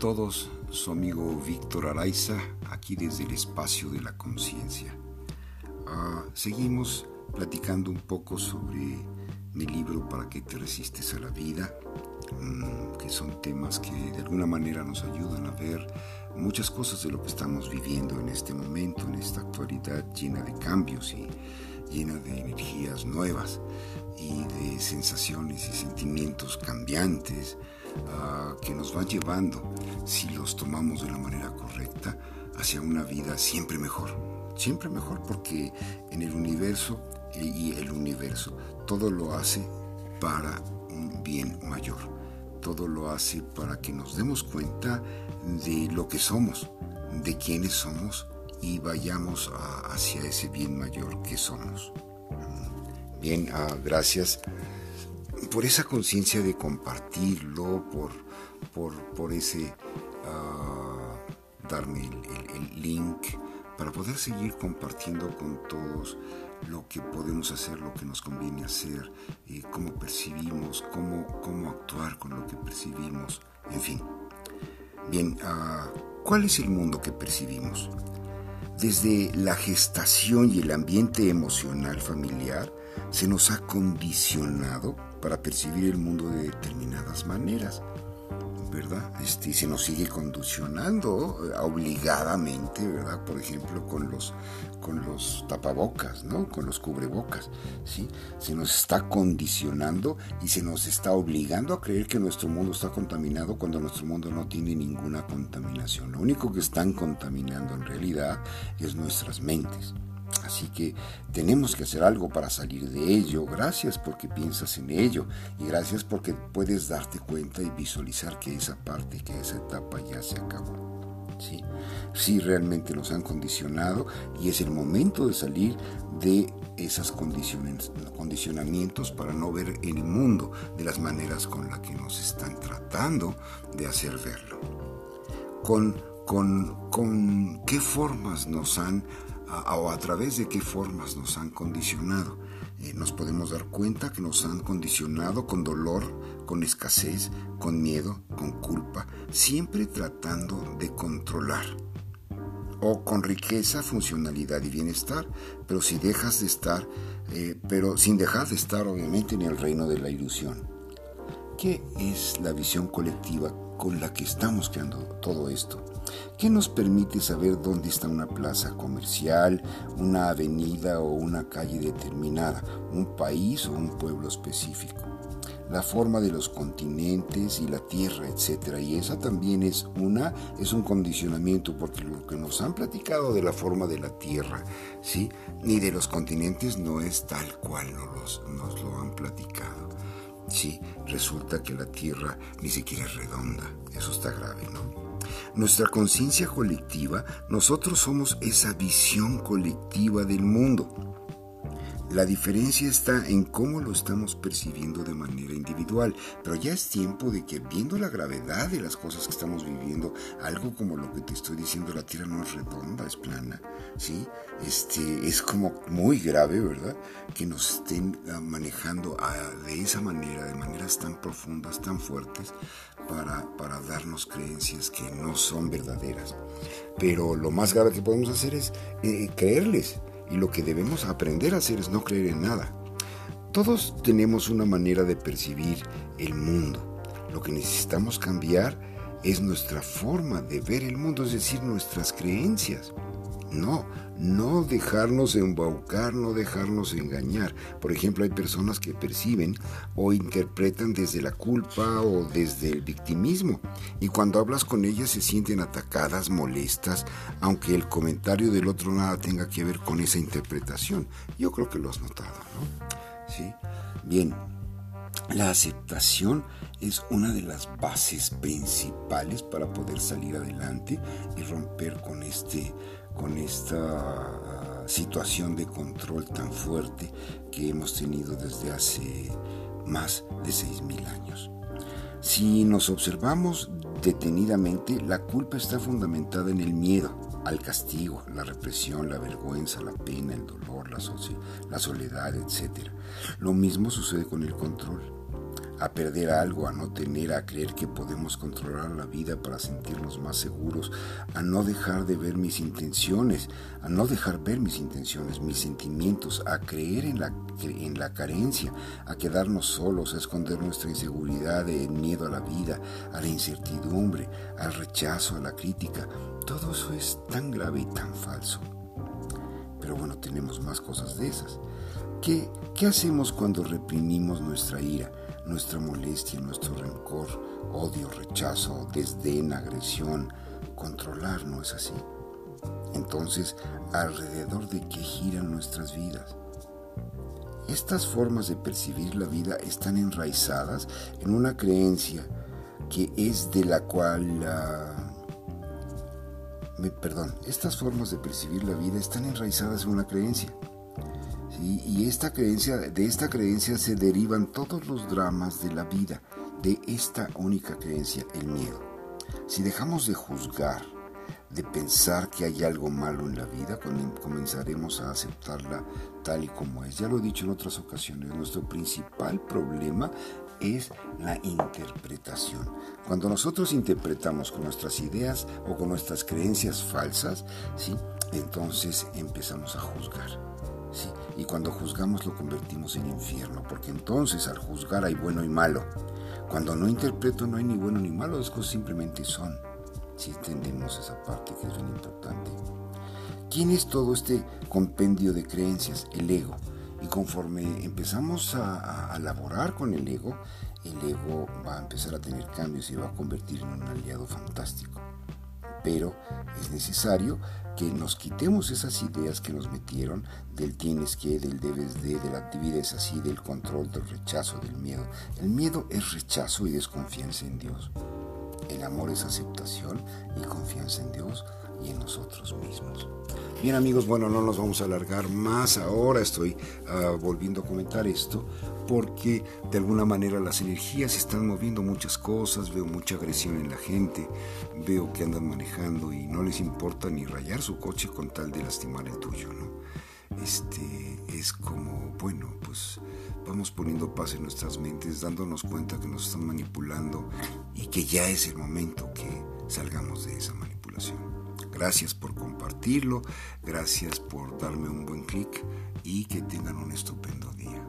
todos, su amigo Víctor Araiza, aquí desde el espacio de la conciencia. Ah, seguimos platicando un poco sobre mi libro Para que te resistes a la vida, mm, que son temas que de alguna manera nos ayudan a ver muchas cosas de lo que estamos viviendo en este momento, en esta actualidad llena de cambios y llena de energías nuevas y de sensaciones y sentimientos cambiantes Que nos van llevando, si los tomamos de la manera correcta, hacia una vida siempre mejor. Siempre mejor porque en el universo y el universo todo lo hace para un bien mayor. Todo lo hace para que nos demos cuenta de lo que somos, de quiénes somos y vayamos hacia ese bien mayor que somos. Bien, ah, gracias por esa conciencia de compartirlo, por, por, ese ah, darme el, link para poder seguir compartiendo con todos lo que podemos hacer, lo que nos conviene hacer, eh, cómo percibimos, cómo, cómo actuar con lo que percibimos, en fin. Bien, ah, ¿cuál es el mundo que percibimos? Desde la gestación y el ambiente emocional familiar se nos ha condicionado para percibir el mundo de determinadas maneras. ¿verdad? Este, se nos sigue condicionando eh, obligadamente, ¿verdad? Por ejemplo, con los, con los tapabocas, ¿no? Con los cubrebocas, ¿sí? Se nos está condicionando y se nos está obligando a creer que nuestro mundo está contaminado cuando nuestro mundo no tiene ninguna contaminación. Lo único que están contaminando en realidad es nuestras mentes. Así que tenemos que hacer algo para salir de ello. Gracias porque piensas en ello y gracias porque puedes darte cuenta y visualizar que esa parte, que esa etapa ya se acabó. Sí, sí realmente nos han condicionado y es el momento de salir de esos condicionamientos para no ver el mundo de las maneras con las que nos están tratando de hacer verlo. Con, con, con qué formas nos han o a través de qué formas nos han condicionado. Eh, nos podemos dar cuenta que nos han condicionado con dolor, con escasez, con miedo, con culpa, siempre tratando de controlar. O con riqueza, funcionalidad y bienestar, pero si dejas de estar, eh, pero sin dejar de estar obviamente en el reino de la ilusión. ¿Qué es la visión colectiva con la que estamos creando todo esto? ¿Qué nos permite saber dónde está una plaza comercial, una avenida o una calle determinada, un país o un pueblo específico. La forma de los continentes y la tierra, etc. Y esa también es una, es un condicionamiento, porque lo que nos han platicado de la forma de la tierra, ¿sí? Ni de los continentes no es tal cual nos, nos lo han platicado. Sí, resulta que la tierra ni siquiera es redonda. Eso está grave, ¿no? Nuestra conciencia colectiva, nosotros somos esa visión colectiva del mundo. La diferencia está en cómo lo estamos percibiendo de manera individual, pero ya es tiempo de que viendo la gravedad de las cosas que estamos viviendo, algo como lo que te estoy diciendo, la Tierra no es redonda, es plana, ¿sí? Este, es como muy grave, ¿verdad? Que nos estén ah, manejando ah, de esa manera, de maneras tan profundas, tan fuertes, para, para darnos creencias que no son verdaderas. Pero lo más grave que podemos hacer es eh, creerles y lo que debemos aprender a hacer es no creer en nada. Todos tenemos una manera de percibir el mundo. Lo que necesitamos cambiar es nuestra forma de ver el mundo, es decir, nuestras creencias. No, no dejarnos embaucar, no dejarnos engañar. Por ejemplo, hay personas que perciben o interpretan desde la culpa o desde el victimismo. Y cuando hablas con ellas se sienten atacadas, molestas, aunque el comentario del otro nada tenga que ver con esa interpretación. Yo creo que lo has notado, ¿no? Sí. Bien, la aceptación es una de las bases principales para poder salir adelante y romper con este con esta ah, situación de control tan fuerte que hemos tenido desde hace más de 6.000 años. Si nos observamos detenidamente, la culpa está fundamentada en el miedo al castigo, la represión, la vergüenza, la pena, el dolor, la, la soledad, etc. Lo mismo sucede con el control. A perder algo, a no tener, a creer que podemos controlar la vida para sentirnos más seguros, a no dejar de ver mis intenciones, a no dejar ver mis intenciones, mis sentimientos, a creer en la, en la carencia, a quedarnos solos, a esconder nuestra inseguridad, el miedo a la vida, a la incertidumbre, al rechazo, a la crítica. Todo eso es tan grave y tan falso. Pero bueno, tenemos más cosas de esas. ¿Qué, ¿Qué hacemos cuando reprimimos nuestra ira? Nuestra molestia, nuestro rencor, odio, rechazo, desdén, agresión. Controlar no es así. Entonces, ¿alrededor de qué giran nuestras vidas? Estas formas de percibir la vida están enraizadas en una creencia que es de la cual... me, perdón, estas formas de percibir la vida están enraizadas en una creencia y esta creencia, de esta creencia se derivan todos los dramas de la vida, de esta única creencia, el miedo. Si dejamos de juzgar, de pensar que hay algo malo en la vida, comenzaremos a aceptarla tal y como es. Ya lo he dicho en otras ocasiones, nuestro principal problema es la interpretación. Cuando nosotros interpretamos con nuestras ideas o con nuestras creencias falsas, ¿sí? entonces empezamos a juzgar. Y cuando juzgamos lo convertimos en infierno, porque entonces al juzgar hay bueno y malo. Cuando no interpreto no hay ni bueno ni malo, las cosas simplemente son. Si entendemos esa parte que es bien importante. ¿Quién es todo este compendio de creencias? El ego. Y conforme empezamos a, a, laborar con el ego, el ego va a empezar a tener cambios y va a convertir en un aliado fantástico. Pero es necesario que nos quitemos esas ideas que nos metieron del tienes que, del debes de, de la actividad es así, del control, del rechazo, del miedo. El miedo es rechazo y desconfianza en Dios. El amor es aceptación y confianza en Dios y en nosotros mismos. Bien amigos, bueno, no nos vamos a alargar más ahora, estoy uh, volviendo a comentar esto porque de alguna manera las energías están moviendo muchas cosas, veo mucha agresión en la gente, veo que andan manejando y no les importa ni rayar su coche con tal de lastimar el tuyo, ¿no? Este es como, bueno, pues vamos poniendo paz en nuestras mentes, dándonos cuenta que nos están manipulando y que ya es el momento que salgamos de esa manipulación. Gracias por compartirlo, gracias por darme un buen clic y que tengan un estupendo día.